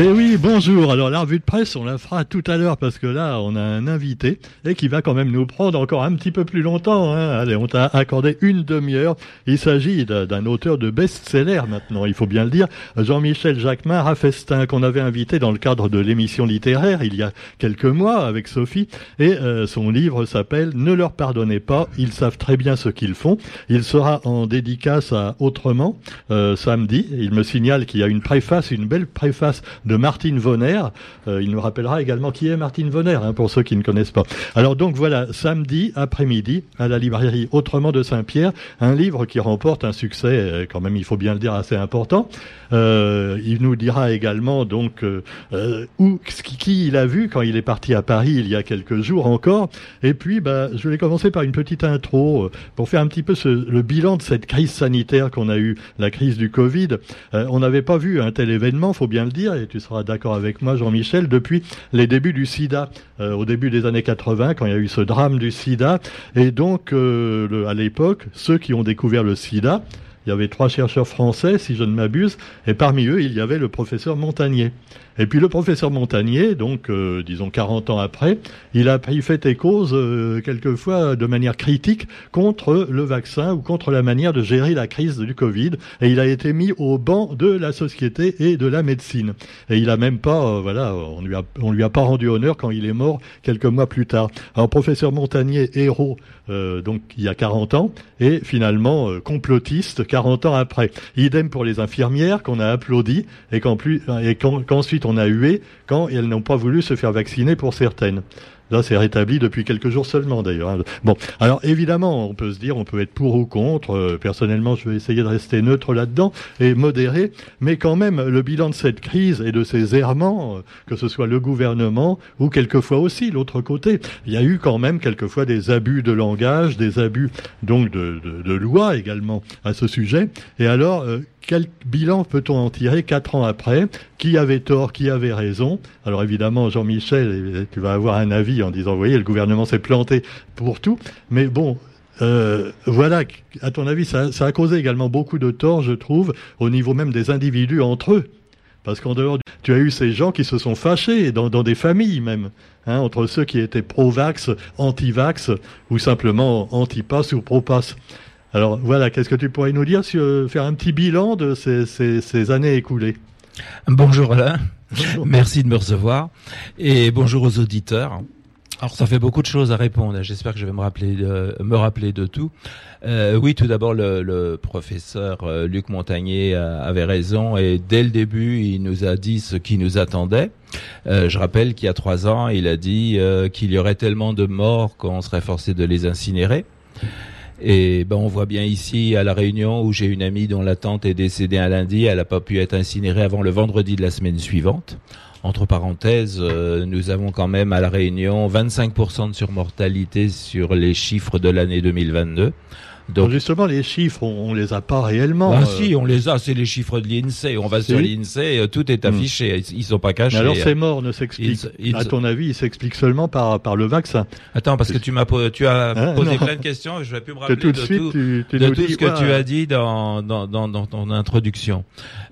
Eh oui, bonjour. Alors la revue de presse, on la fera tout à l'heure parce que là, on a un invité et qui va quand même nous prendre encore un petit peu plus longtemps. Hein. Allez, on t'a accordé une demi-heure. Il s'agit d'un auteur de best-seller maintenant, il faut bien le dire, Jean-Michel Jacquemin Raffestin, qu'on avait invité dans le cadre de l'émission littéraire il y a quelques mois avec Sophie. Et euh, son livre s'appelle Ne leur pardonnez pas, ils savent très bien ce qu'ils font. Il sera en dédicace à Autrement euh, samedi. Il me signale qu'il y a une préface, une belle préface de Martine Vonner. Euh, il nous rappellera également qui est Martine Vonner, hein, pour ceux qui ne connaissent pas. Alors donc voilà, samedi après-midi, à la librairie Autrement de Saint-Pierre, un livre qui remporte un succès, euh, quand même, il faut bien le dire, assez important. Euh, il nous dira également donc où qui, il a vu quand il est parti à Paris il y a quelques jours encore. Et puis, bah, je vais commencer par une petite intro pour faire un petit peu ce, le bilan de cette crise sanitaire qu'on a eu, la crise du Covid. on n'avait pas vu un tel événement, faut bien le dire, tu seras d'accord avec moi, Jean-Michel, depuis les débuts du sida, euh, au début des années 80, quand il y a eu ce drame du sida. Et donc, euh, à l'époque, ceux qui ont découvert le sida, il y avait trois chercheurs français, si je ne m'abuse, et parmi eux, il y avait le professeur Montagnier. Et puis le professeur Montagnier, donc euh, disons 40 ans après, il a fait et cause euh, quelquefois de manière critique contre le vaccin ou contre la manière de gérer la crise du Covid. Et il a été mis au banc de la société et de la médecine. Et il a même pas, euh, voilà, on lui a, lui a pas rendu honneur quand il est mort quelques mois plus tard. Alors professeur Montagnier, héros, donc il y a 40 ans, et finalement complotiste 40 ans après. Idem pour les infirmières qu'on a applaudi et qu'ensuite on a hué quand elles n'ont pas voulu se faire vacciner pour certaines. Là, c'est rétabli depuis quelques jours seulement, d'ailleurs. Hein. Bon, alors évidemment, on peut se dire, on peut être pour ou contre. Euh, personnellement, je vais essayer de rester neutre là-dedans et modéré. Mais quand même, le bilan de cette crise et de ces errements, euh, que ce soit le gouvernement ou quelquefois aussi l'autre côté, il y a eu quand même quelquefois des abus de langage, des abus donc de, de, de loi également à ce sujet. Et alors, euh, quel bilan peut-on en tirer quatre ans après Qui avait tort Qui avait raison Alors évidemment, Jean-Michel, tu vas avoir un avis en disant, vous voyez, le gouvernement s'est planté pour tout. Mais bon, euh, voilà, à ton avis, ça, a causé également beaucoup de tort, je trouve, au niveau même des individus entre eux. Parce qu'en dehors, tu as eu ces gens qui se sont fâchés, dans, des familles même, hein, entre ceux qui étaient pro-vax, anti-vax, ou simplement anti-pass ou pro-pass. Alors voilà, qu'est-ce que tu pourrais nous dire sur euh, faire un petit bilan de ces, années écoulées? Bonjour Alain, merci de me recevoir et bonjour aux auditeurs. Alors ça fait beaucoup de choses à répondre. J'espère que je vais me rappeler de, me rappeler de tout. Euh, oui, tout d'abord le, professeur euh, Luc Montagnier avait raison et dès le début il nous a dit ce qui nous attendait. je rappelle qu'il y a trois ans il a dit qu'il y aurait tellement de morts qu'on serait forcé de les incinérer. Et ben on voit bien ici à la Réunion où j'ai une amie dont la tante est décédée un lundi, elle n'a pas pu être incinérée avant le vendredi de la semaine suivante. Entre parenthèses, euh, nous avons quand même à la Réunion 25% de surmortalité sur les chiffres de l'année 2022. Donc justement, les chiffres, on, les a pas réellement. Ah si, on les a, c'est les chiffres de l'INSEE. On va sur l'INSEE, euh, tout est hmm. affiché, ils sont pas cachés. alors ces morts ne s'expliquent, à ton avis, ils s'expliquent seulement par par le vaccin? Attends, parce que tu m'as tu as hein posé plein de questions, je vais plus me rappeler de, tout, de tout ce que tu as dit dans dans dans, dans ton introduction.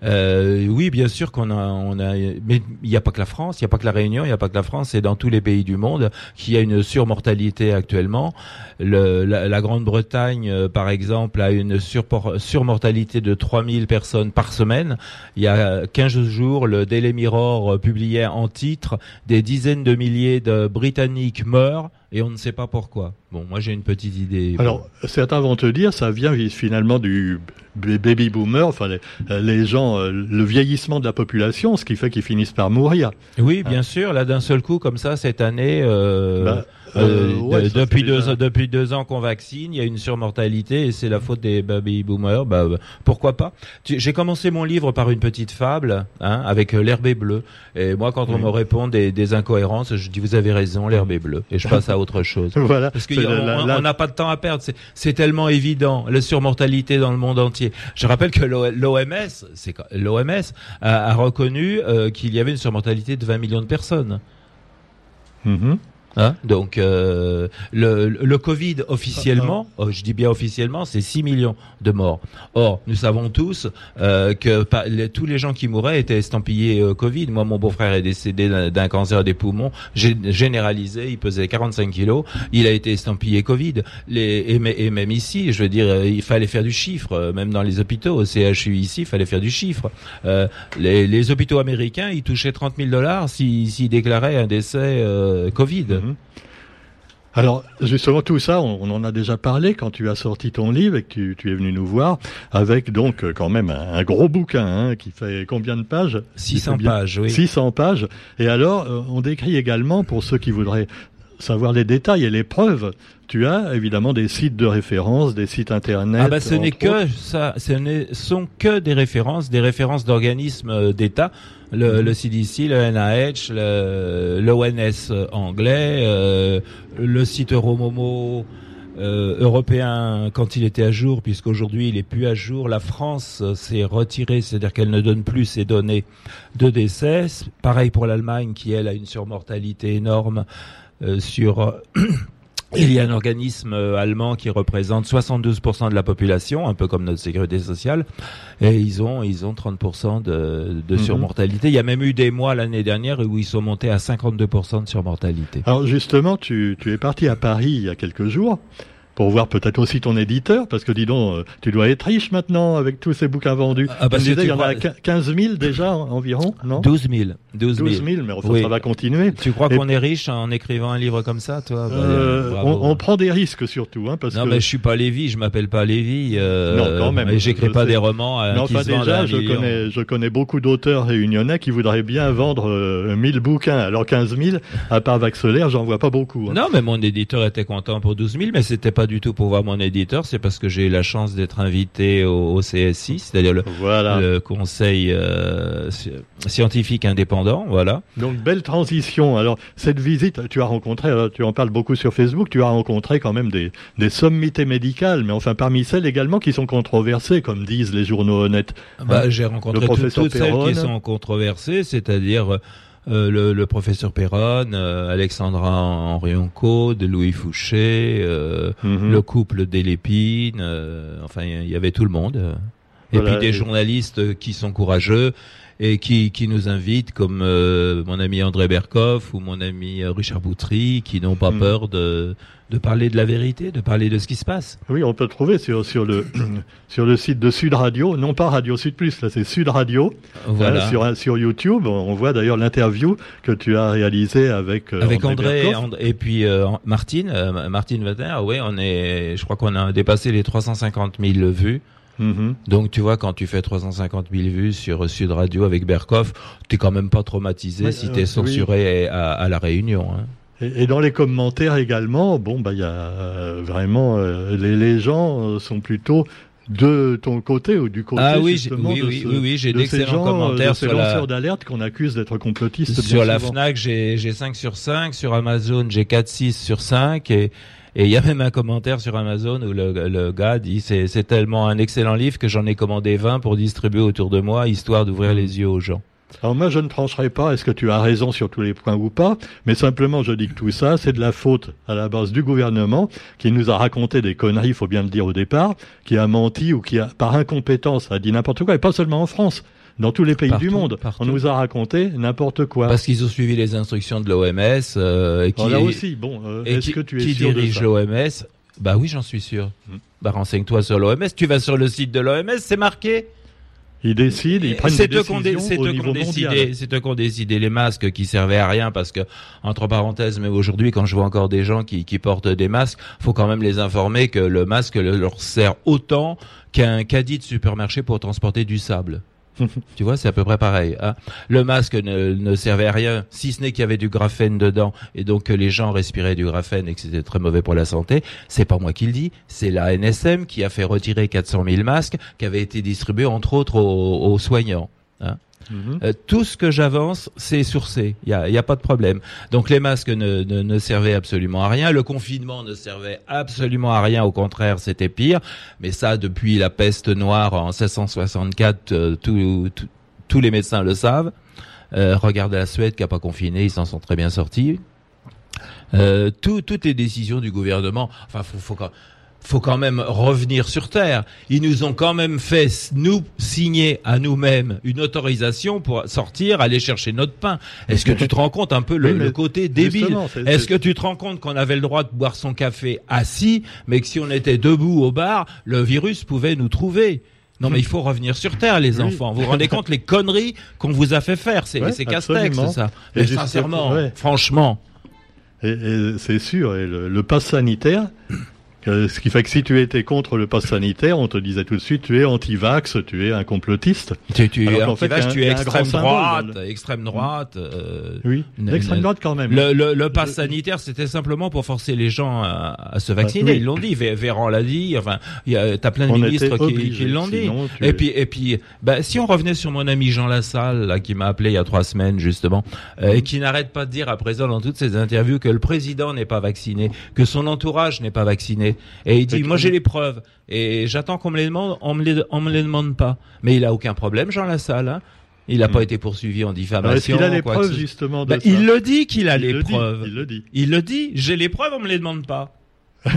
Euh, oui, bien sûr qu'on a on a, mais il n'y a pas que la France, il n'y a pas que la Réunion, il n'y a pas que la France, c'est dans tous les pays du monde qu'il y a une surmortalité actuellement. Le, la, la Grande-Bretagne euh, par exemple, a une surmortalité de 3000 personnes par semaine. Il y a 15 jours, le Daily Mirror euh, publiait en titre des dizaines de milliers de Britanniques meurent et on ne sait pas pourquoi. Bon, moi j'ai une petite idée. Alors, certains vont te dire, ça vient finalement du baby boomer, enfin les, euh, gens, le vieillissement de la population, ce qui fait qu'ils finissent par mourir. Oui, bien sûr. Là, d'un seul coup, comme ça, cette année, bah, euh, euh, depuis deux depuis deux ans qu'on vaccine, il y a une surmortalité et c'est la faute des baby boomers. Bah, pourquoi pas? J'ai commencé mon livre par une petite fable, hein, avec euh, l'herbe est bleue. Et moi, quand on me répond des, des, incohérences, je dis vous avez raison, l'herbe est bleue, et je passe à autre chose. voilà. Parce qu'on n'a pas de temps à perdre. C'est tellement évident la surmortalité dans le monde entier. Je rappelle que l'OMS, c'est l'OMS a, a, reconnu qu'il y avait une surmortalité de 20 millions de personnes. Mm Hein Donc euh, le, le Covid officiellement, oh, je dis bien officiellement, c'est 6 millions de morts. Or, nous savons tous euh, que tous les gens qui mouraient étaient estampillés euh, Covid. Moi, mon beau-frère est décédé d'un cancer des poumons généralisé. Il pesait 45 kilos. Il a été estampillé Covid. Les, et, même ici, je veux dire, il fallait faire du chiffre. Même dans les hôpitaux, au CHU ici, il fallait faire du chiffre. Les, les, hôpitaux américains, ils touchaient 30 000 dollars s'ils déclaraient un décès Covid. Mhm. Alors, justement, tout ça, on, en a déjà parlé quand tu as sorti ton livre et que tu, es venu nous voir, avec donc euh, quand même un, gros bouquin hein, qui fait combien de pages? 600 pages, oui. 600 pages. Et alors, euh, on décrit également, pour ceux qui voudraient savoir les détails et les preuves, tu as évidemment des sites de référence, des sites internet. Ah bah ce n'est que ça, ce ne sont que des références, des références d'organismes euh, d'État le, le CDC, le NIH, l'ONS anglais, euh, le site Euromomo euh, européen quand il était à jour, puisqu'aujourd'hui il est plus à jour. La France s'est retirée, c'est-à-dire qu'elle ne donne plus ses données de décès. Pareil pour l'Allemagne qui elle a une surmortalité énorme sur il y a un organisme euh, allemand qui représente 72% de la population, un peu comme notre sécurité sociale, et ils ont ils ont 30% de, de mhm. surmortalité. Il y a même eu des mois l'année dernière où ils sont montés à 52% de surmortalité. Alors justement, tu, tu es parti à Paris il y a quelques jours pour voir peut-être aussi ton éditeur, parce que dis donc, euh, tu dois être riche maintenant avec tous ces bouquins vendus. Ah, bah, il y en a 15 000 déjà environ, non? 12 000. 12 000. 12 000, mais enfin, ça va continuer. Tu crois qu'on est riche en écrivant un livre comme ça, toi? Euh, on, on, prend des risques surtout, hein, parce non, mais je suis pas Lévy, je m'appelle pas Lévy. Euh, non, quand même. Et j'écris pas des romans. Euh, non, qui se déjà, je connais, je connais beaucoup d'auteurs réunionnais qui voudraient bien vendre euh, 1000 bouquins. Alors 15 000, à part Vaxelaire, j'en vois pas beaucoup. Hein. Non, mais mon éditeur était content pour 12 000, mais c'était pas du tout pour voir mon éditeur c'est parce que j'ai eu la chance d'être invité au, CSI, c'est-à-dire le, Conseil euh, scientifique indépendant, voilà. Donc belle transition. Alors cette visite, tu as rencontré, euh, tu en parles beaucoup sur Facebook, tu as rencontré quand même des, des sommités médicales, mais enfin parmi celles également qui sont controversées, comme disent les journaux honnêtes. Bah, hein, j'ai rencontré toutes celles qui sont controversées, c'est-à-dire euh, le, le, professeur Perron, euh, Alexandra Henrion-Co, de Louis Fouché, euh, mhm. le couple Delépine, enfin il y avait tout le monde. Et puis des journalistes qui sont courageux et qui, qui nous invitent, comme mon ami André Berkoff ou mon ami Richard Boutry, qui n'ont pas mhm. peur de, de parler de la vérité, de parler de ce qui se passe. Oui, on peut trouver sur, sur, le, sur le site de Sud Radio, non pas Radio Sud Plus, là c'est Sud Radio. Voilà. Hein, sur, sur YouTube, on voit d'ailleurs l'interview que tu as réalisée avec, euh, avec André, et puis euh, Martine, euh, Martine Vater, oui, on est, je crois qu'on a dépassé les 350 000 vues. Mm-hmm. Donc tu vois, quand tu fais 350 000 vues sur Sud Radio avec Berkoff, t'es quand même pas traumatisé si t'es censuré à, à, la Réunion. Hein. Et, dans les commentaires également, bon, bah, il y a euh, vraiment euh, les, les, gens euh, sont plutôt de ton côté ou du côté ah oui, justement oui, oui, oui, oui, j'ai d'excellents commentaires de ces sur lanceurs d'alerte qu'on accuse d'être complotistes. Sur la Fnac, j'ai j'ai 5 sur 5, sur Amazon, j'ai 4 6 sur 5 et et il y a même un commentaire sur Amazon où le, le gars dit c'est c'est tellement un excellent livre que j'en ai commandé 20 pour distribuer autour de moi histoire d'ouvrir mmh. les yeux aux gens. Alors moi, je ne trancherai pas, est-ce que tu as raison sur tous les points ou pas, mais simplement je dis que tout ça, c'est de la faute à la base du gouvernement qui nous a raconté des conneries, il faut bien le dire au départ, qui a menti ou qui a, par incompétence, a dit n'importe quoi, et pas seulement en France. Dans tous les pays du monde, on nous a raconté n'importe quoi. Parce qu'ils ont suivi les instructions de l'OMS. Euh, qui là aussi, bon, euh, est-ce que tu es qui dirige l'OMS Bah oui, j'en suis sûr. Hmm. Bah renseigne-toi sur l'OMS. Tu vas sur le site de l'OMS, c'est marqué. Ils décident, ils prennent des décisions au niveau mondial. C'est eux qui ont décidé les masques qui servaient à rien parce que, entre parenthèses, mais aujourd'hui, quand je vois encore des gens qui, qui portent des masques, faut quand même les informer que le masque leur sert autant qu'un caddie de supermarché pour transporter du sable. tu vois, c'est à peu près pareil. Hein. Le masque ne, servait à rien, si ce n'est qu'il y avait du graphène dedans, et donc que les gens respiraient du graphène et que c'était très mauvais pour la santé. C'est pas moi qui le dis, c'est la NSM qui a fait retirer 400 000 masques qui avaient été distribués entre autres aux, aux soignants. Hein. Mhm. Euh, tout ce que j'avance, c'est sourcé. Il y a, y a, pas de problème. Donc les masques ne, ne, ne, servaient absolument à rien. Le confinement ne servait absolument à rien. Au contraire, c'était pire. Mais ça, depuis la peste noire en 1664, euh, tous les médecins le savent. Euh, la Suède qui a pas confiné, ils s'en sont très bien sortis. Euh, tout, toutes les décisions du gouvernement, enfin, faut, faut quand, faut quand même revenir sur terre. Ils nous ont quand même fait nous signer à nous-mêmes une autorisation pour sortir, aller chercher notre pain. Est-ce que tu te rends compte un peu le, Oui, mais le côté débile Est-ce que tu te rends compte qu'on avait le droit de boire son café assis, mais que si on était debout au bar, le virus pouvait nous trouver? Non mais il faut revenir sur terre les Oui. enfants. Vous vous rendez compte les conneries qu'on vous a fait faire C'est Ouais, absolument. ça. Mais sincèrement, ouais. franchement. Et, et c'est sûr, et le, le pass sanitaire, ce qui fait que si tu étais contre le pass sanitaire, on te disait tout de suite, tu es anti-vax, tu es un complotiste. Tu, tu, Alors alors, fait, tu es extrême droite, extrême droite. euh, Oui, Ne- l'extrême ne- droite quand même. le, le, le pass sanitaire, c'était simplement pour forcer les gens à, à se vacciner. Oui. Ils l'ont dit. Vé- Véran l'a dit. Enfin, il y a, t'as plein de On ministres qui, qui l'ont dit. Et es- puis, et puis, bah, si on revenait sur mon ami Jean Lassalle, là, qui m'a appelé il y a trois semaines justement, euh, et qui n'arrête pas de dire à présent dans toutes ses interviews que le président n'est pas vacciné, que son entourage n'est pas vacciné, et il dit, moi j'ai les preuves, et j'attends qu'on me les demande, on me les, on me les demande pas. Mais il a aucun problème, Jean Lassalle. Hein il n'a pas Mhm. été poursuivi en diffamation. qu'il a les quoi preuves justement de Bah, ça il le dit qu'il a Il les le dit, preuves. il le dit. Il le dit. J'ai les preuves, on me les demande pas.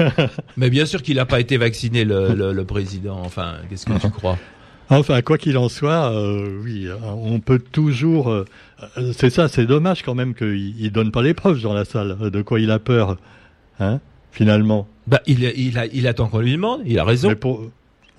Mais bien sûr qu'il n'a pas été vacciné, le, le, le président. Enfin, qu'est-ce que tu crois? Enfin, quoi qu'il en soit, euh, oui, on peut toujours. euh, c'est ça, c'est dommage quand même qu'il il donne pas les preuves dans la salle de quoi il a peur, hein, finalement? Bah, il, il, a, il attend qu'on lui demande. Il a raison. Mais pour...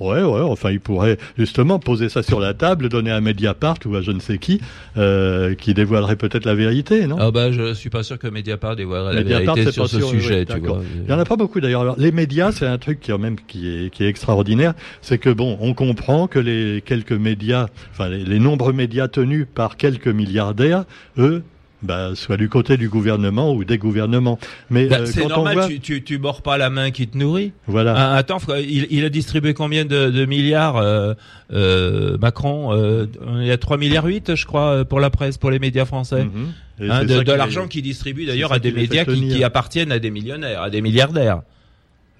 Ouais, ouais, enfin, il pourrait justement poser ça sur la table, donner à Mediapart ou à je ne sais qui, euh, qui dévoilerait peut-être la vérité, non? Ah bah, je suis pas sûr que Mediapart dévoilerait la Mediapart, vérité sur pas ce sûr, sujet, oui, tu vois. Il y en a pas beaucoup d'ailleurs. Alors, les médias, c'est un truc qui, même, qui est, qui est extraordinaire. C'est que bon, on comprend que les quelques médias, enfin les, les nombreux médias tenus par quelques milliardaires, eux, bah, soient du côté du gouvernement ou des gouvernements. Mais Bah, euh, c'est normal, on voit, tu, tu, tu mords pas la main qui te nourrit. voilà, Ah, attends, il, il a distribué combien de, de milliards, euh, euh, Macron euh, Il y a 3 milliards 8, je crois, euh, pour la presse, pour les médias français. Mhm. Hein, de l'argent qu'il distribue d'ailleurs à des médias qui, qui appartiennent à des millionnaires, à des milliardaires.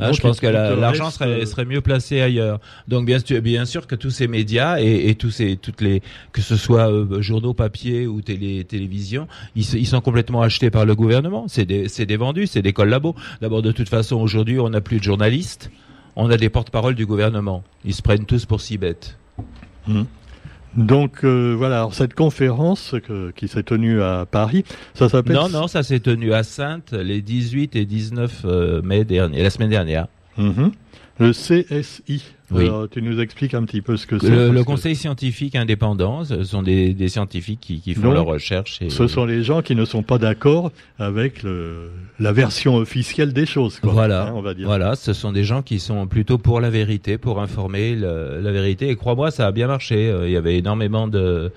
Donc, je pense que la- l'argent serait, euh, serait mieux placé ailleurs. Donc bien sûr, bien sûr que tous ces médias et, et tous ces, toutes les, que ce soit euh, journaux papier ou télé, télévision, ils, sont complètement achetés par le gouvernement. C'est des, c'est des vendus, c'est des collabos. D'abord, de toute façon, aujourd'hui, on n'a plus de journalistes, on a des porte-paroles du gouvernement. Ils se prennent tous pour si bêtes. Mhm. Donc euh, voilà, alors cette conférence que- qui s'est tenue à Paris, ça s'appelle Non, non, ça s'est tenu à Sainte les 18 et 19 euh, mai dernier, la semaine dernière. Mhm. le CSI. Oui. Alors, tu nous expliques un petit peu ce que c'est. Le, le que Conseil scientifique indépendant, ce sont des, des scientifiques qui, qui font leurs recherches. Et... Ce sont les gens qui ne sont pas d'accord avec le, la version officielle des choses. Quoi, Voilà, hein, on va dire. Voilà, ce sont des gens qui sont plutôt pour la vérité, pour informer le- la vérité. Et crois-moi, ça a bien marché. Euh, Il y avait énormément de,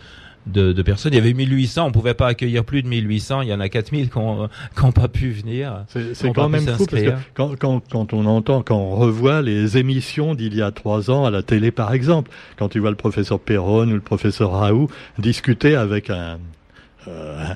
de, de personnes. Il y avait 1800, on pouvait pas accueillir plus de 1800. Il y en a 4000 qui n'ont pas pu venir. C'est quand même fou parce que s'inscrire. quand, quand, quand on entend, quand on revoit les émissions d'il y a trois ans à la télé par exemple, quand tu vois le professeur Perron ou le professeur Raoult discuter avec un,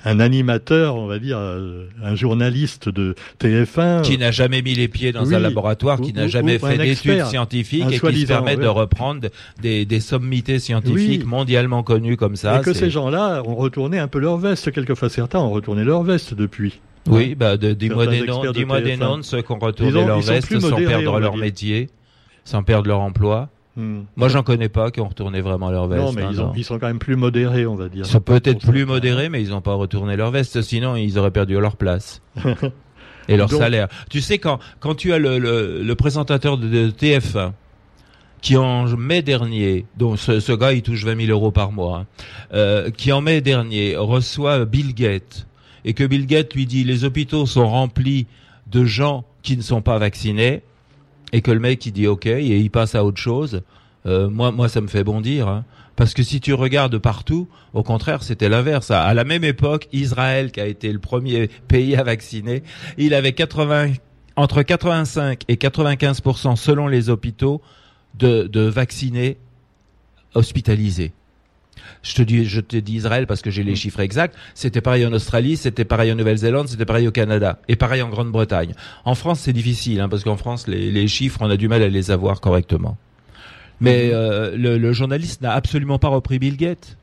un animateur, on va dire, euh, un journaliste de TF1, Qui n'a jamais mis les pieds dans Oui. un laboratoire, qui n'a jamais fait d'études scientifiques et qui se permet de reprendre des, des sommités scientifiques Oui. mondialement connues comme ça. et que ces gens-là ont retourné un peu leur veste. Quelquefois, certains ont retourné leur veste depuis. Oui, bah, de- dis-moi des noms, de dis-moi des TF1. noms de ceux qui ont retourné leur veste sans modérés, perdre leur métier, sans perdre leur emploi. Hmm. Moi, j'en connais pas qui ont retourné vraiment leur veste. Non, mais hein, ils, ont- non. ils sont quand même plus modérés, on va dire. Ils sont peut-être plus modérés, mais ils n'ont pas retourné leur veste. Sinon, ils auraient perdu leur place et leur Donc- salaire. Tu sais, quand, quand tu as le, le, le présentateur de, de TF1 qui en mai dernier, donc ce, ce gars il touche 20 000 euros par mois, hein, euh, qui en mai dernier reçoit Bill Gates et que Bill Gates lui dit les hôpitaux sont remplis de gens qui ne sont pas vaccinés et que le mec il dit ok et il passe à autre chose. Euh, moi, ça me fait bondir. Hein. Parce que si tu regardes partout, au contraire, c'était l'inverse. À la même époque, Israël, qui a été le premier pays à vacciner, il avait 80, entre 85 et 95 selon les hôpitaux de vaccinés hospitalisés. Je te dis, je te dis Israël parce que j'ai les chiffres exacts. C'était pareil en Australie, c'était pareil en Nouvelle-Zélande, c'était pareil au Canada et pareil en Grande-Bretagne. En France, c'est difficile hein, parce qu'en France, les, les chiffres, on a du mal à les avoir correctement. Mais euh, le, le journaliste n'a absolument pas repris Bill Gates.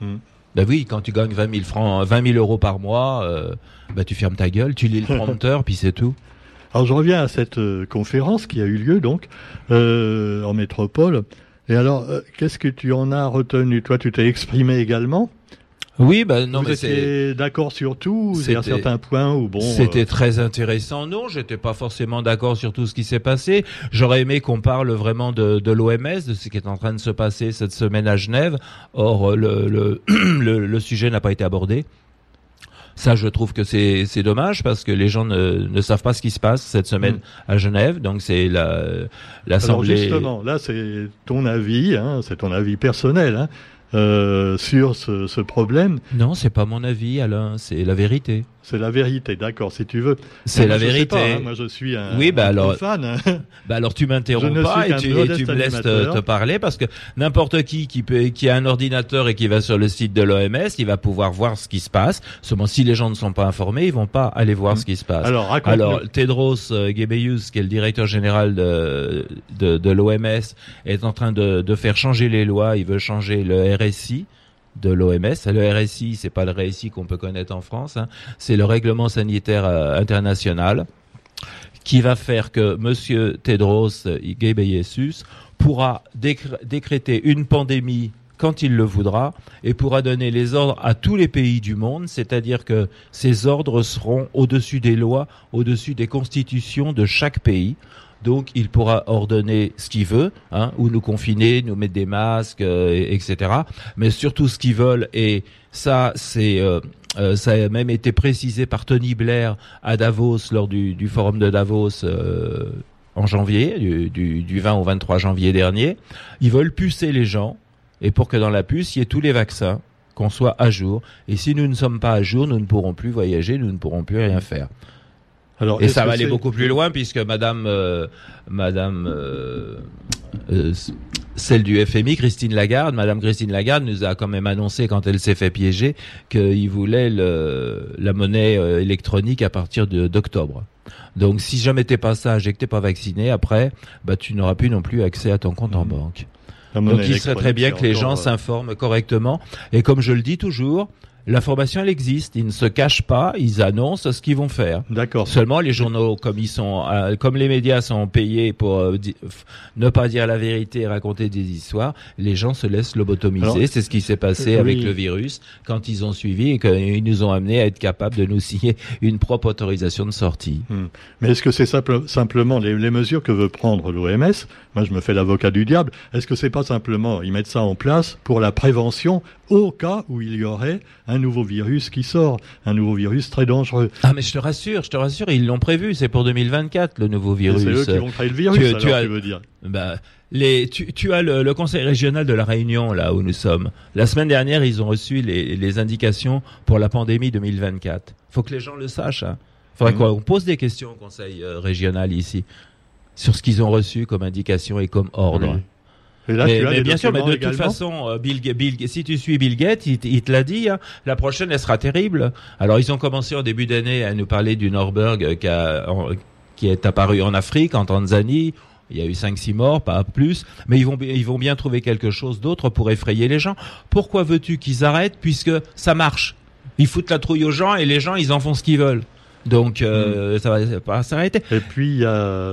Mhm. Ben oui, quand tu gagnes 20 000 francs, 20 000 euros par mois, euh, ben tu fermes ta gueule, tu lis le prompteur, puis c'est tout. Alors je reviens à cette euh, conférence qui a eu lieu donc euh, en métropole. Et alors, euh, qu'est-ce que tu en as retenu? Toi, tu t'es exprimé également? Oui, ben non, Vous mais c'est. d'accord sur tout a C'était- certains points où bon. C'était euh, très intéressant. Non, j'étais pas forcément d'accord sur tout ce qui s'est passé. J'aurais aimé qu'on parle vraiment de, de l'OMS, de ce qui est en train de se passer cette semaine à Genève. Or, le, le, le, le sujet n'a pas été abordé. Ça, je trouve que c'est c'est dommage parce que les gens ne, ne savent pas ce qui se passe cette semaine à Genève. Donc, c'est la alors l'assemblée. justement, là, c'est ton avis, hein, c'est ton avis personnel hein, euh, sur ce, ce problème. Non, c'est pas mon avis, Alain. C'est la vérité. C'est la vérité, d'accord, si tu veux. C'est la vérité. pas, hein, moi, je suis un, Oui, bah un alors- fan. hein. Bah alors tu m'interromps pas et tu, et modeste tu me laisses te, te parler parce que n'importe qui qui, peut, qui a un ordinateur et qui va sur le site de l'OMS, il va pouvoir voir ce qui se passe. Seulement si les gens ne sont pas informés, ils vont pas aller voir ce qui se passe. Alors, Alors, Tedros euh, Ghebreyesus, qui est le directeur général de, de, de l'OMS, est en train de, de faire changer les lois. Il veut changer le RSI de l'OMS. Le RSI, c'est pas le RSI qu'on peut connaître en France. hein. C'est le règlement sanitaire euh, international qui va faire que Monsieur Tedros Ghebreyesus pourra décr- décréter une pandémie quand il le voudra et pourra donner les ordres à tous les pays du monde, c'est-à-dire que ces ordres seront au-dessus des lois, au-dessus des constitutions de chaque pays. Donc, il pourra ordonner ce qu'il veut, hein, ou nous confiner, nous mettre des masques, euh, et- etc. Mais surtout ce qu'ils veulent, et ça, c'est euh, euh, ça a même été précisé par Tony Blair à Davos lors du, forum de Davos en janvier, du, du, du 20 au 23 janvier dernier. Ils veulent pucer les gens, et pour que dans la puce, il y ait tous les vaccins, qu'on soit à jour. Et si nous ne sommes pas à jour, nous ne pourrons plus voyager, nous ne pourrons plus rien faire. Alors, Et ça va aller beaucoup plus loin puisque Madame, euh, Madame, euh, euh, celle du FMI, Christine Lagarde, Madame Christine Lagarde nous a quand même annoncé quand elle s'est fait piéger qu'il voulait le, la monnaie électronique à partir d'octobre. Donc si jamais t'es pas sage et que t'es pas vacciné, après, bah tu n'auras plus non plus accès à ton compte en Mhm. banque. Donc il serait très bien que les gens s'informent correctement. Et comme je le dis toujours, l'information elle existe. Ils ne se cachent pas, ils annoncent ce qu'ils vont faire. D'accord. Seulement, les journaux, comme ils sont, euh, comme les médias sont payés pour euh, ne pas dire la vérité et raconter des histoires, les gens se laissent lobotomiser. C'est ce qui s'est passé euh, avec le virus quand ils ont suivi et qu'ils nous ont amenés à être capables de nous signer une propre autorisation de sortie. Mais est-ce que c'est simple- simplement les, les mesures que veut prendre l'OMS Moi, je me fais l'avocat du diable. Est-ce que c'est pas simplement ils mettent ça en place pour la prévention au cas où il y aurait un nouveau virus qui sort, un nouveau virus très dangereux Ah, mais je te rassure, je te rassure, ils l'ont prévu. C'est pour 2024 le nouveau virus. C'est eux qui vont créer le virus, tu- alors, tu tu, as- veux dire Bah, les, tu, tu as le, le conseil régional de la Réunion, là où nous sommes. La semaine dernière, ils ont reçu les, les indications pour la pandémie 2024. faut que les gens le sachent. Hein. faudrait Mhm. qu'on pose des questions au conseil euh, régional ici sur ce qu'ils ont reçu comme indication et comme ordre. Oui. Et là, mais tu as mais des bien sûr, mais de toute façon, euh, Bill, Bill, si tu suis Bill Gates, il, te l'a dit, hein, la prochaine, elle sera terrible. Alors, ils ont commencé en début d'année à nous parler du Norberg euh, qui, a- en- qui est apparu en Afrique, en Tanzanie. Il y a eu 5-6 morts, pas plus. Mais ils vont, ils vont bien trouver quelque chose d'autre pour effrayer les gens. Pourquoi veux-tu qu'ils arrêtent puisque ça marche? Ils foutent la trouille aux gens et les gens, ils en font ce qu'ils veulent. Donc, Mm. euh, ça va pas s'arrêter. Et puis,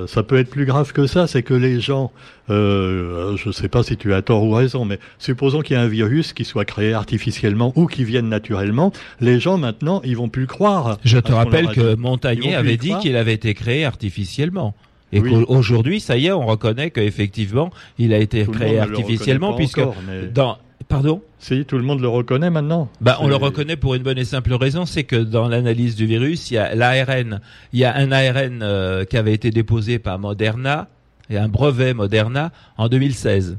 ça peut être plus grave que ça, c'est que les gens, euh, je ne sais pas si tu as tort ou raison, mais supposons qu'il y a un virus qui soit créé artificiellement ou qui vienne naturellement, les gens maintenant, ils vont plus croire. Je te rappelle que Montagnier avait dit qu'il avait été créé artificiellement. Et Oui. qu'aujourd'hui, ça y est, on reconnaît qu'effectivement, il a été Tout créé artificiellement, puisque encore, mais- dans, pardon, Si, tout le monde le reconnaît maintenant. bah, on le reconnaît pour une bonne et simple raison, c'est que dans l'analyse du virus, il y a l'ARN, il y a un ARN euh, qui avait été déposé par Moderna et un brevet Moderna en 2016.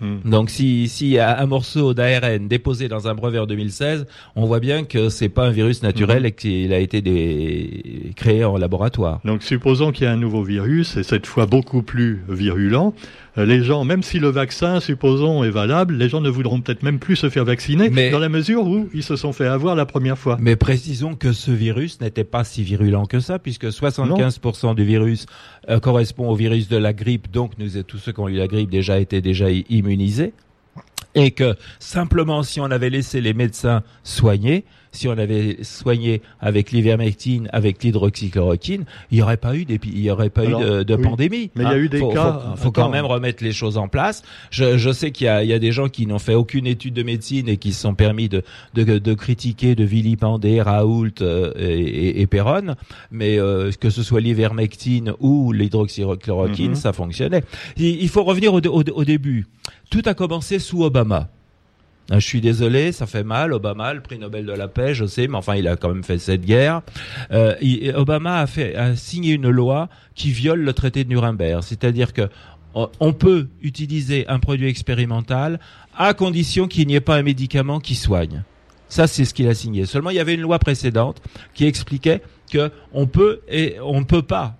Hmm. Donc si s'il y a un morceau d'ARN déposé dans un brevet en 2016, on voit bien que c'est pas un virus naturel Mhm. et qu'il a été des- créé en laboratoire. Donc supposons qu'il y a un nouveau virus, et cette fois beaucoup plus virulent, les gens, même si le vaccin, supposons, est valable, les gens ne voudront peut-être même plus se faire vacciner, Mais- dans la mesure où ils se sont fait avoir la première fois. Mais précisons que ce virus n'était pas si virulent que ça, puisque 75% du virus euh, correspond au virus de la grippe, donc nous, tous ceux qui ont eu la grippe déjà étaient déjà immunisés. Et que simplement si on avait laissé les médecins soigner, si on avait soigné avec l'ivermectine, avec l'hydroxychloroquine, il n'y aurait pas eu il y aurait pas eu de, pandémie. Mais il y a eu des cas. Faut, faut quand même remettre les choses en place. Je, je sais qu'il y, y a, des gens qui n'ont fait aucune étude de médecine et qui se sont permis de, de, de critiquer, de vilipender Raoult euh, et, et, Perron, mais euh, que ce soit l'ivermectine ou l'hydroxychloroquine, mhm. ça fonctionnait. Il, il, faut revenir au, au, au début. Tout a commencé sous Obama. Ah, je suis désolé, ça fait mal. Obama, le prix Nobel de la paix, je sais, mais enfin, il a quand même fait cette guerre. Euh, Obama a, signé une loi qui viole le traité de Nuremberg, c'est-à-dire que on peut utiliser un produit expérimental à condition qu'il n'y ait pas un médicament qui soigne. Ça, c'est ce qu'il a signé. Seulement, il y avait une loi précédente qui expliquait que on peut et on ne peut pas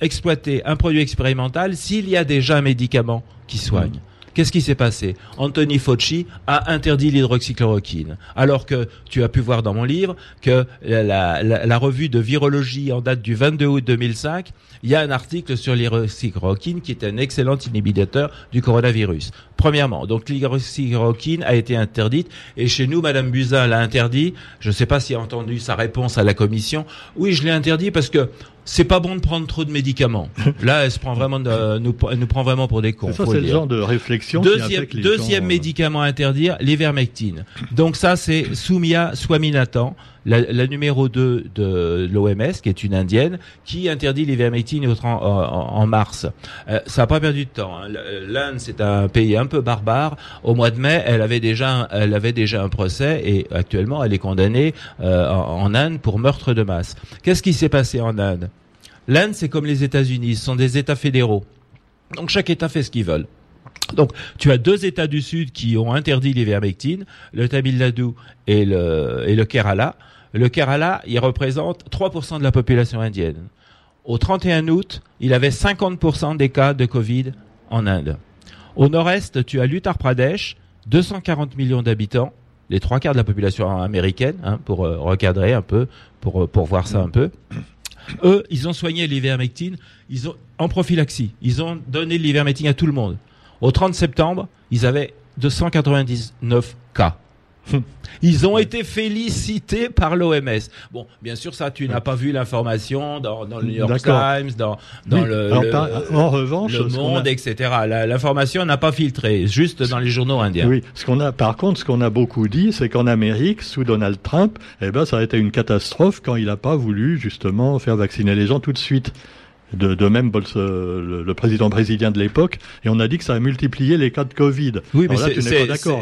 exploiter un produit expérimental s'il y a déjà un médicament qui soigne. Qu'est-ce qui s'est passé? Anthony Fauci a interdit l'hydroxychloroquine, alors que tu as pu voir dans mon livre que la, la, revue de virologie en date du 22 août 2005, il y a un article sur l'hydroxychloroquine qui est un excellent inhibiteur du coronavirus. Premièrement, donc l'hydroxychloroquine a été interdite et chez nous, Madame Buzyn l'a interdit. Je ne sais pas si a entendu sa réponse à la commission. Oui, je l'ai interdit parce que c'est pas bon de prendre trop de médicaments. Là, elle se prend vraiment de, nous, nous prend vraiment pour des cons. Ça, c'est le, genre de réflexion. Deuxième, deuxième euh, médicament à interdire, l'ivermectine. Donc ça, c'est Soumia Swaminathan la, la numéro 2 de l'OMS, qui est une indienne, qui interdit l'ivermectine en, en, mars. Euh, ça n'a pas perdu de temps. Hein. L'Inde, c'est un pays un peu barbare. Au mois de mai, elle avait déjà, elle avait déjà un procès et actuellement, elle est condamnée euh, en, Inde pour meurtre de masse. Qu'est-ce qui s'est passé en Inde? L'Inde, c'est comme les États-Unis, ce sont des États fédéraux. Donc chaque État fait ce qu'il veut. Donc, tu as deux États du Sud qui ont interdit l'ivermectine, le Tamil Nadu et le, et le Kerala. Le Kerala, il représente 3% de la population indienne. Au 31 août, il avait 50% des cas de Covid en Inde. Au nord-est, tu as l'Uttar Pradesh, 240 millions d'habitants, les trois quarts de la population américaine, hein, pour euh, recadrer un peu, pour, euh, pour voir ça un peu. Eux, ils ont soigné l'ivermectine, ils ont en prophylaxie, ils ont donné l'ivermectine à tout le monde. Au 30 septembre, ils avaient 299 cas. Ils ont été félicités par l'OMS. Bon, bien sûr, ça, tu n'as pas vu l'information dans, dans, le New York Times, dans, dans le, en revanche, le Monde, etc. L'information n'a pas filtré, juste dans les journaux indiens. Oui, ce qu'on a, par contre, ce qu'on a beaucoup dit, c'est qu'en Amérique, sous Donald Trump, eh ben, ça a été une catastrophe quand il n'a pas voulu justement faire vacciner les gens tout de suite de, de même le, le, président brésilien de l'époque, et on a dit que ça a multiplié les cas de Covid. Oui, mais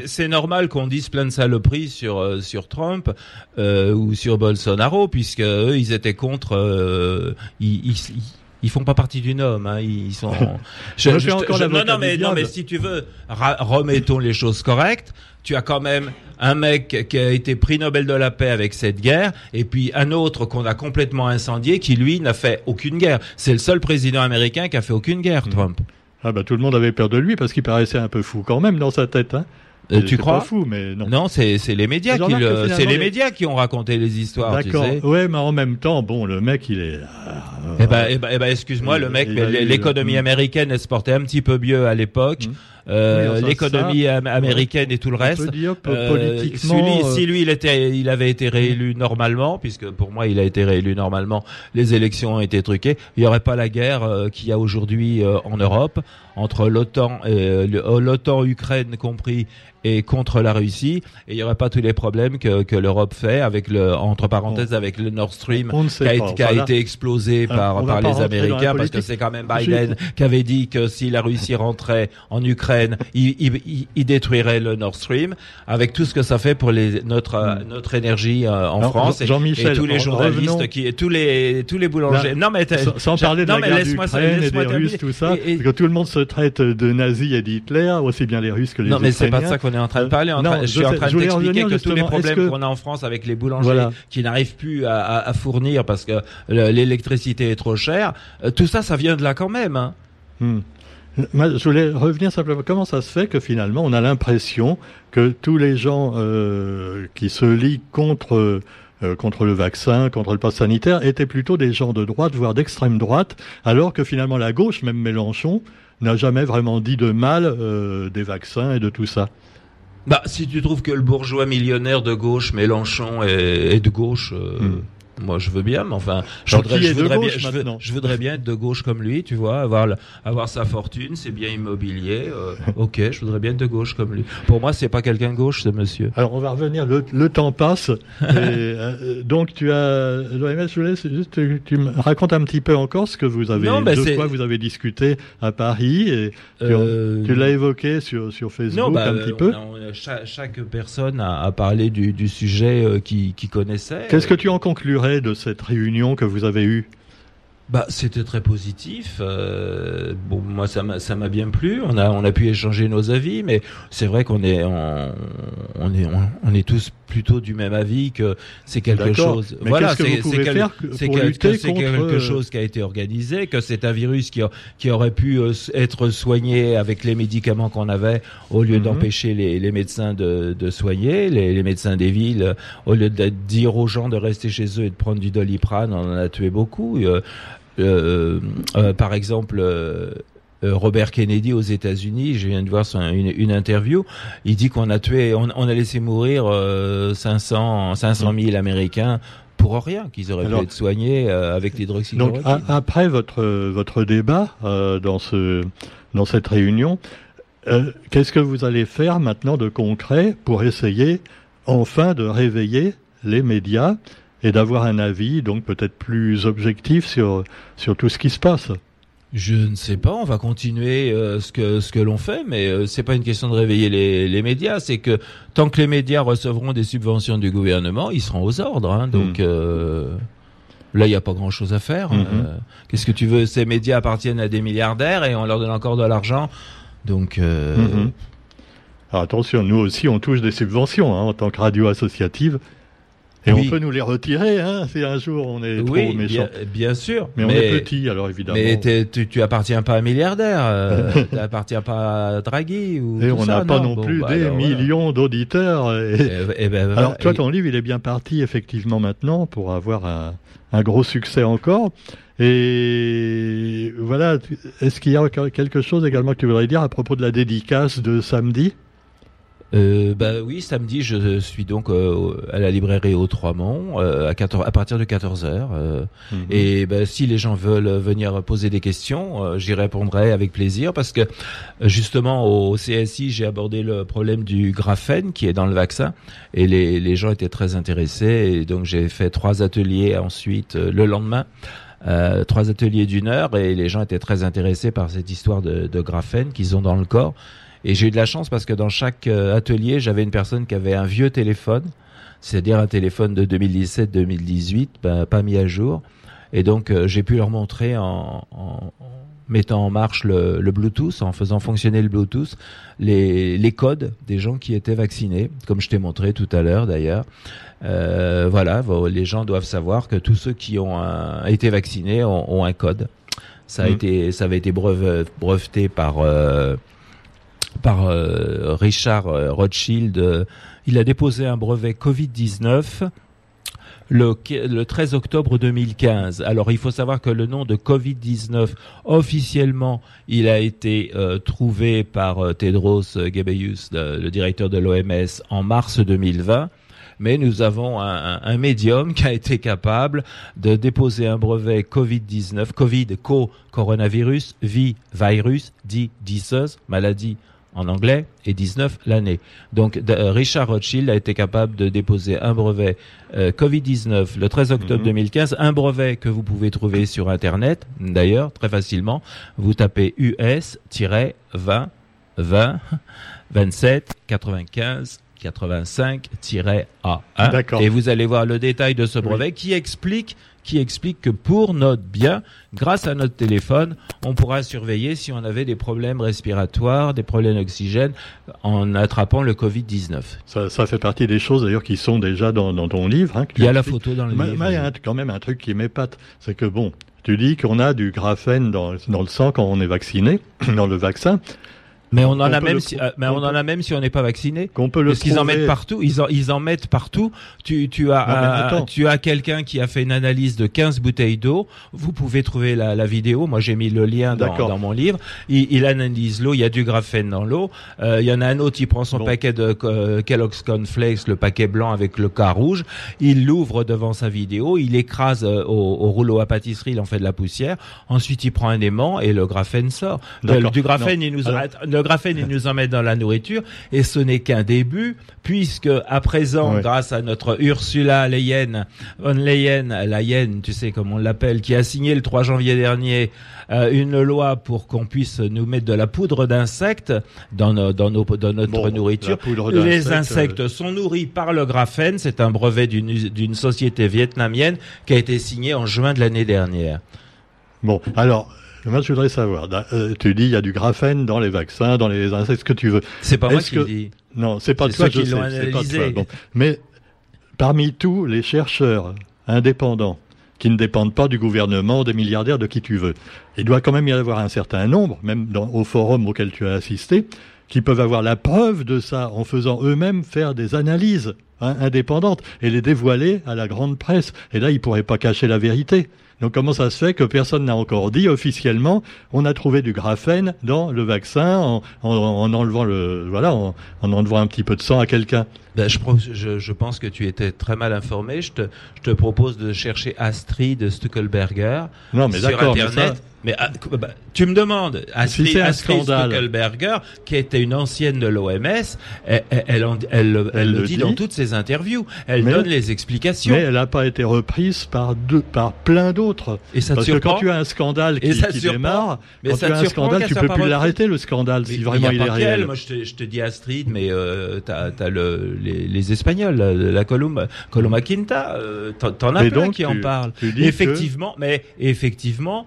c'est normal qu'on dise plein de saloperies sur euh, sur Trump euh, ou sur Bolsonaro, puisque eux, ils étaient contre. Euh, ils, ils, ils font pas partie du nom. Hein, ils sont. je, je, je, non, non, mais non, mais si tu veux, remettons les choses correctes. Tu as quand même un mec qui a été prix Nobel de la paix avec cette guerre, et puis un autre qu'on a complètement incendié, qui lui n'a fait aucune guerre. C'est le seul président américain qui a fait aucune guerre, mmh. Trump. Ah bah tout le monde avait peur de lui parce qu'il paraissait un peu fou quand même dans sa tête. Hein. Euh, tu crois pas fou, mais non. Non, c'est c'est les médias qui le, c'est les médias qui ont raconté les histoires. D'accord. Ouais, mais en même temps, bon, le mec, il est. eh ben, eh ben, eh ben excuse-moi, le mec, l'économie américaine, elle se portait un petit peu mieux à l'époque. Mmh. Euh, l'économie américaine et tout le reste. Euh, si, lui, si lui, il était, il avait été réélu normalement, puisque pour moi, il a été réélu normalement. Les élections ont été truquées. Il n'y aurait pas la guerre euh, qu'il y a aujourd'hui en Europe entre l'OTAN, l'OTAN, Ukraine compris, et contre la Russie et il n'y aurait pas tous les problèmes que, que l'Europe fait avec le entre parenthèses avec le Nord Stream qui a, qui a été explosé par par les Américains parce que c'est quand même Biden qui avait dit que si la Russie rentrait en Ukraine il, il, il, détruirait le Nord Stream avec tout ce que ça fait pour les notre hmm. notre énergie euh, en France et, et, tous les journalistes qui tous les tous les boulangers non mais sans, parler de la guerre d'Ukraine et des Russes tout ça et, que tout le monde se traite de nazis et d'Hitler aussi bien les Russes que les non mais c'est pas ça qu'on est en train de parler. je, suis en train de t'expliquer que tous les problèmes qu'on a en France avec les boulangers qui n'arrivent plus à, fournir parce que l'électricité est trop chère, euh, tout ça, ça vient de là quand même. Hein. Hmm. Je voulais revenir simplement. Comment ça se fait que finalement on a l'impression que tous les gens euh, qui se lient contre euh, contre le vaccin, contre le pass sanitaire, étaient plutôt des gens de droite, voire d'extrême droite, alors que finalement la gauche, même Mélenchon, n'a jamais vraiment dit de mal euh, des vaccins et de tout ça. Bah, si tu trouves que le bourgeois millionnaire de gauche, Mélenchon, est, de gauche, hmm. Moi, je veux bien, mais enfin, je voudrais, je voudrais, bien, je, voudrais, bien, être de gauche comme lui, tu vois, avoir, avoir sa fortune, c'est bien immobilier. Euh, ok, je voudrais bien être de gauche comme lui. Pour moi, c'est pas quelqu'un de gauche, ce monsieur. Alors, on va revenir. Le, le temps passe. et, euh, donc, tu as, l'OMS, je laisse juste, tu, me racontes un petit peu encore ce que vous avez, non, de quoi vous avez discuté à Paris. Et tu, euh, l'as évoqué sur, sur Facebook bah, un petit peu. chaque, personne a, a parlé du, du sujet qui, qui connaissait. Qu'est-ce que tu en conclurais de cette réunion que vous avez eue bah, c'était très positif. Euh, moi, ça m'a, ça m'a bien plu. On a, on a pu échanger nos avis, mais c'est vrai qu'on est, on est, on, est tous plutôt du même avis que c'est quelque chose. Mais voilà, c'est, c'est, c'est quelque chose qui a été organisé, que c'est un virus qui, qui aurait pu euh, être soigné avec les médicaments qu'on avait, au lieu mhm. d'empêcher les, les, médecins de, de soigner, les, les, médecins des villes, au lieu de dire aux gens de rester chez eux et de prendre du doliprane, on en a tué beaucoup. Euh, euh, euh, par exemple, euh, Robert Kennedy aux États-Unis, je viens de voir une, interview, il dit qu'on a tué, on, a laissé mourir 500, 500 000 Américains pour rien, qu'ils auraient pu être soignés avec l'hydroxychloroquine. Donc après votre votre débat dans ce dans cette réunion, qu'est-ce que vous allez faire maintenant de concret pour essayer enfin de réveiller les médias et d'avoir un avis donc peut-être plus objectif sur, sur tout ce qui se passe? Je ne sais pas, on va continuer euh, ce que ce que l'on fait, mais euh, c'est pas une question de réveiller les, les médias, c'est que tant que les médias recevront des subventions du gouvernement, ils seront aux ordres. Hein, donc hmm. euh, là, il n'y a pas grand-chose à faire. Hmm. Qu'est-ce que tu veux Ces médias appartiennent à des milliardaires et on leur donne encore de l'argent, donc. Hmm. Alors attention, nous aussi, on touche des subventions hein, en tant que radio associative. Et on peut nous les retirer, hein, si un jour on est trop méchant. Bien, bien sûr. Mais, on est petit, alors évidemment. Mais tu, tu appartiens pas à un milliardaire, euh, tu appartiens pas à Draghi ou Et on n'a pas non, plus bah, des millions d'auditeurs. Et... Eh ben, alors toi, ton livre, il est bien parti effectivement maintenant pour avoir un, un gros succès encore. Et voilà, est-ce qu'il y a quelque chose également que tu voudrais dire à propos de la dédicace de samedi? Euh, bah oui, samedi, je suis donc euh, à la librairie au Trois-Monts euh, à, 14, à partir de 14 heures. Euh, mhm. Et bah, si les gens veulent venir poser des questions, j'y répondrai avec plaisir parce que justement au CSI, j'ai abordé le problème du graphène qui est dans le vaccin et les, les gens étaient très intéressés. Et donc j'ai fait trois ateliers ensuite le lendemain. Euh, trois ateliers d'une heure et les gens étaient très intéressés par cette histoire de, de graphène qu'ils ont dans le corps. Et j'ai eu de la chance parce que dans chaque euh, atelier, j'avais une personne qui avait un vieux téléphone, c'est-à-dire un téléphone de 2017-2018, ben, pas mis à jour. Et donc, euh, j'ai pu leur montrer en, en, mettant en marche le, le, Bluetooth, en faisant fonctionner le Bluetooth, les, les codes des gens qui étaient vaccinés, comme je t'ai montré tout à l'heure d'ailleurs. Euh, voilà, les gens doivent savoir que tous ceux qui ont été vaccinés ont, ont, un code. Ça a mmh. été, ça avait été breveté par euh, par euh, Richard euh, Rothschild. Euh, il a déposé un brevet Covid-19 le, le, 13 octobre 2015. Alors il faut savoir que le nom de Covid-19 officiellement il a été trouvé par Tedros Ghebreyesus, le, directeur de l'OMS, en mars 2020. Mais nous avons un, médium qui a été capable de déposer un brevet Covid-19, Covid, co, coronavirus, vi, virus, di, disease, maladie en anglais et 19 l'année. Donc euh, Richard Rothschild a été capable de déposer un brevet euh, Covid-19 le 13 octobre 2015, mhm. un brevet que vous pouvez trouver sur Internet, d'ailleurs, très facilement. Vous tapez US-20 20 27 95 85-A. Et vous allez voir le détail de ce brevet qui explique qui explique que pour notre bien, grâce à notre téléphone, on pourra surveiller si on avait des problèmes respiratoires, des problèmes d'oxygène en attrapant le Covid-19. Ça, ça, fait partie des choses d'ailleurs qui sont déjà dans, dans ton livre. Hein, il y a la photo dans le livre. Mais il y a quand même un truc qui m'épate, c'est que bon, tu dis qu'on a du graphène dans, dans le sang quand on est vacciné, dans le vaccin. Mais on en a même, si, euh, mais on, en a même si on n'est pas vacciné. Qu'on peut le Parce qu'ils en mettent partout. Ils en, ils en mettent partout. Tu, tu as, tu as quelqu'un qui a fait une analyse de 15 bouteilles d'eau. Vous pouvez trouver la, la vidéo. Moi, j'ai mis le lien dans, dans mon livre. Il, il analyse l'eau. Il y a du graphène dans l'eau. Euh, il y en a un autre. Il prend son paquet de euh, Kellogg's Cornflakes, le paquet blanc avec le cas rouge. Il l'ouvre devant sa vidéo. Il écrase euh, au, au, rouleau à pâtisserie. Il en fait de la poussière. Ensuite, il prend un aimant et le graphène sort. du graphène, il nous, le graphène, il nous en met dans la nourriture. Et ce n'est qu'un début, puisque à présent, grâce à notre Ursula Leyen, von Leyen, la Yen, tu sais comme on l'appelle, qui a signé le 3 janvier dernier euh, une loi pour qu'on puisse nous mettre de la poudre d'insectes dans, dans, nos, dans notre nourriture. Les insectes euh, sont nourris par le graphène. C'est un brevet d'une société vietnamienne qui a été signé en juin de l'année dernière. Bon, alors moi, je voudrais savoir. Euh, tu dis il y a du graphène dans les vaccins, dans les insectes, ce que tu veux. C'est pas moi qui dis. Non, c'est pas toi. Je sais, c'est pas toi. Bon. Mais parmi tous les chercheurs indépendants qui ne dépendent pas du gouvernement, des milliardaires, de qui tu veux, il doit quand même y avoir un certain nombre, même dans, au forum auquel tu as assisté, qui peuvent avoir la preuve de ça en faisant eux-mêmes faire des analyses hein, indépendantes et les dévoiler à la grande presse. Et là, ils pourraient pas cacher la vérité. Donc comment ça se fait que personne n'a encore dit officiellement on a trouvé du graphène dans le vaccin en, en, enlevant le voilà en enlevant un petit peu de sang à quelqu'un? Ben, je, je, je, pense que tu étais très mal informé. Je te, je te propose de chercher Astrid Stuckelberger non, mais sur Internet. Mais, ah, bah, tu me demandes, Astrid, si Astrid Stuckelberger, qui était une ancienne de l'OMS, elle, elle, elle, elle, le dit, dans toutes ses interviews. Elle donne les explications. Mais elle n'a pas été reprise par deux, par plein d'autres. Et ça Parce que quand tu as un scandale qui, qui démarre, mais quand tu as un scandale, tu peux plus l'arrêter le scandale si vraiment il, est réel. Moi, je te, je te dis Astrid, mais euh, t'as as le les, les Espagnols, la Coloma, Coloma Quinta, euh, t'en as plein qui en parlent. Effectivement, mais effectivement,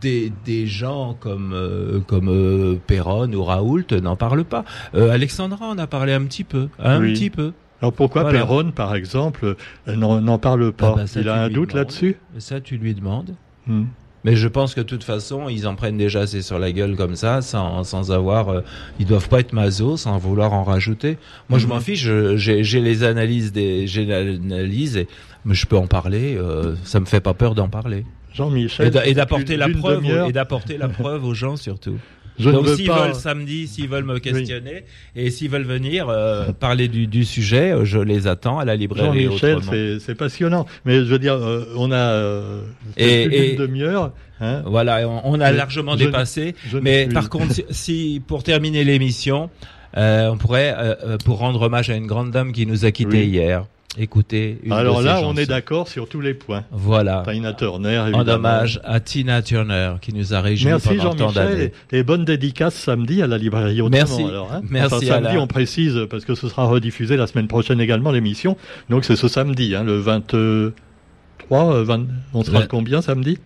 des, des gens comme euh, comme euh, Perron ou Raoult n'en parlent pas. Euh, Alexandra en a parlé un petit peu, un petit peu. Alors pourquoi voilà. Perron, par exemple, n'en parle pas? Ah bah Il a un doute là-dessus? Ça, tu lui demandes. Hmm. Mais je pense que de toute façon, ils en prennent déjà assez sur la gueule comme ça, sans, sans avoir. Euh, ils doivent pas être maso, sans vouloir en rajouter. Moi, je m'en fiche. J'ai les analyses des, j'ai l'analyse, et mais je peux en parler. Euh, ça me fait pas peur d'en parler. Jean-Michel. Et d'apporter la preuve et d'apporter la preuve aux gens surtout. Je Donc s'ils pas... veulent samedi, s'ils veulent me questionner oui. et s'ils veulent venir euh, parler du, du, sujet, euh, je les attends à la librairie. Jean-Michel, c'est passionnant. Mais je veux dire, euh, on a euh, et, une demi-heure. Hein voilà, on, on a largement je, dépassé. Je, mais par contre, si, si, pour terminer l'émission, euh, on pourrait, euh, pour rendre hommage à une grande dame qui nous a quittés oui. hier, écouter une Alors là, on est d'accord sur tous les points. Voilà. Tina Turner, évidemment. En hommage à Tina Turner, qui nous a réjoui Merci pendant tant d'années. Et, et bonne dédicace samedi à la librairie Autrement. Merci. Alors, hein Merci. Enfin, samedi, on précise, parce que ce sera rediffusé la semaine prochaine également, l'émission. Donc c'est ce samedi, hein, le 23, 20, on sera le... combien samedi?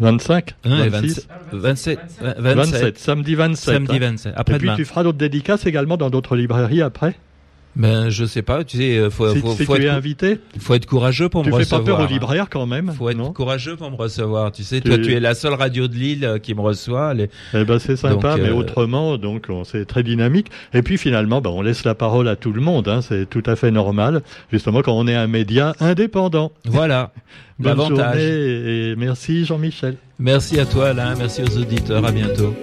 25 ouais, 26 27, 27, 27, samedi 27. Samedi 27. Après Et puis tu feras d'autres dédicaces également dans d'autres librairies après? Ben, je sais pas, tu sais, faut, si, faut, faut tu être, es invité. Faut être courageux pour tu me recevoir. Tu fais pas peur aux libraires quand même. Faut être courageux pour me recevoir. Tu sais, tu... toi, tu es la seule radio de Lille euh, qui me reçoit. Les... Eh ben, c'est sympa, donc, mais euh... autrement, donc, c'est très dynamique. Et puis, finalement, ben, on laisse la parole à tout le monde, hein, c'est tout à fait normal. Justement, quand on est un média indépendant. Voilà. Bonne journée et merci Jean-Michel. Merci à toi Alain, merci aux auditeurs, à bientôt.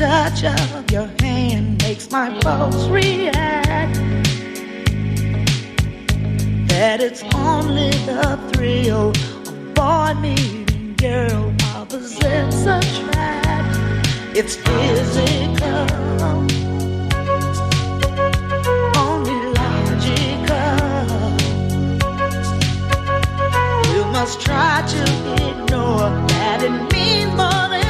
Touch of your hand makes my pulse react. That it's only the thrill of boy meeting girl opposites attract. It's physical, must try to ignore that it means more than.